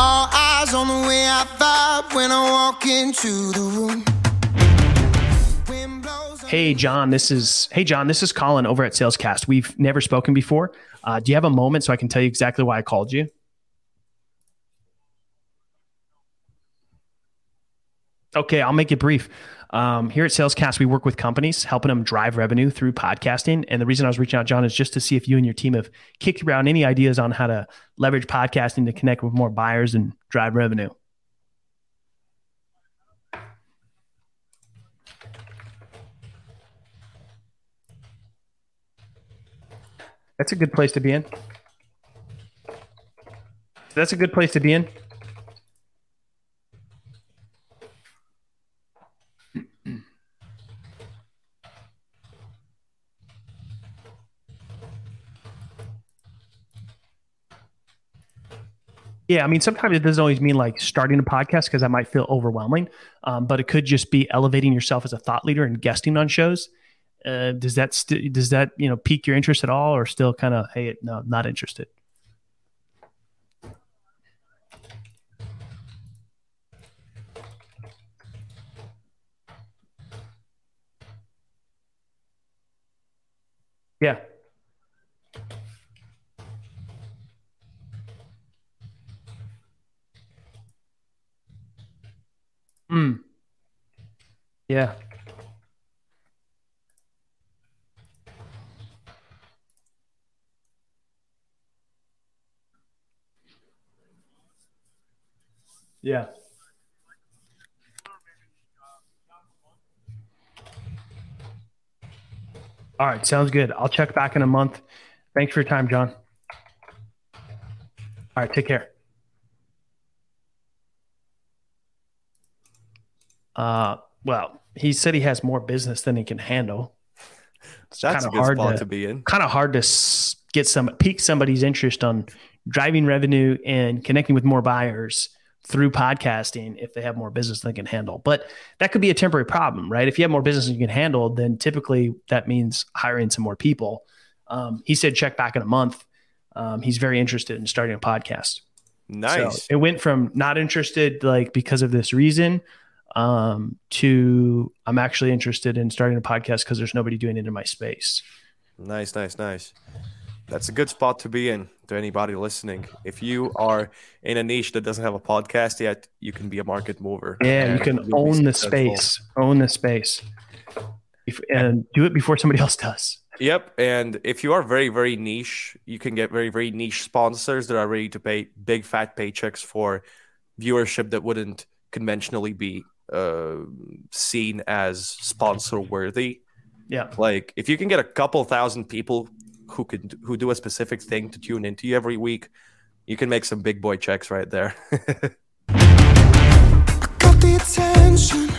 All eyes on the way I vibe when I walk into the room. Hey John, this is Hey John, this is Collin over at Salescast. We've never spoken before. Uh, do you have a moment so I can tell you exactly why I called you? Okay, I'll make it brief. Um, here at Salescast, we work with companies, helping them drive revenue through podcasting. And the reason I was reaching out, John, is just to see if you and your team have kicked around any ideas on how to leverage podcasting to connect with more buyers and drive revenue. That's a good place to be in. That's a good place to be in. Yeah, I mean, sometimes it doesn't always mean like starting a podcast because that might feel overwhelming, um, but it could just be elevating yourself as a thought leader and guesting on shows. Uh, does that st- does that you know pique your interest at all, or still kind of hey, no, not interested? Yeah. Mm. Yeah. Yeah. All right, sounds good. I'll check back in a month. Thanks for your time, John. All right, take care. Uh, well, he said he has more business than he can handle. It's That's a good hard spot to, to be in. Kind of hard to get some pique somebody's interest on driving revenue and connecting with more buyers through podcasting if they have more business than they can handle. But that could be a temporary problem, right? If you have more business than you can handle, then typically that means hiring some more people. Um, he said check back in a month. Um, he's very interested in starting a podcast. Nice. So it went from not interested like because of this reason um, to I'm actually interested in starting a podcast because there's nobody doing it in my space. Nice, nice, nice. That's a good spot to be in to anybody listening. If you are in a niche that doesn't have a podcast yet, you can be a market mover. Yeah, you can own the space. Own the space. If, and do it before somebody else does. Yep. And if you are very, very niche, you can get very, very niche sponsors that are ready to pay big fat paychecks for viewership that wouldn't conventionally be uh, seen as sponsor worthy. Yeah. Like if you can get a couple thousand people who can who do a specific thing to tune into you every week, you can make some big boy checks right there. got the attention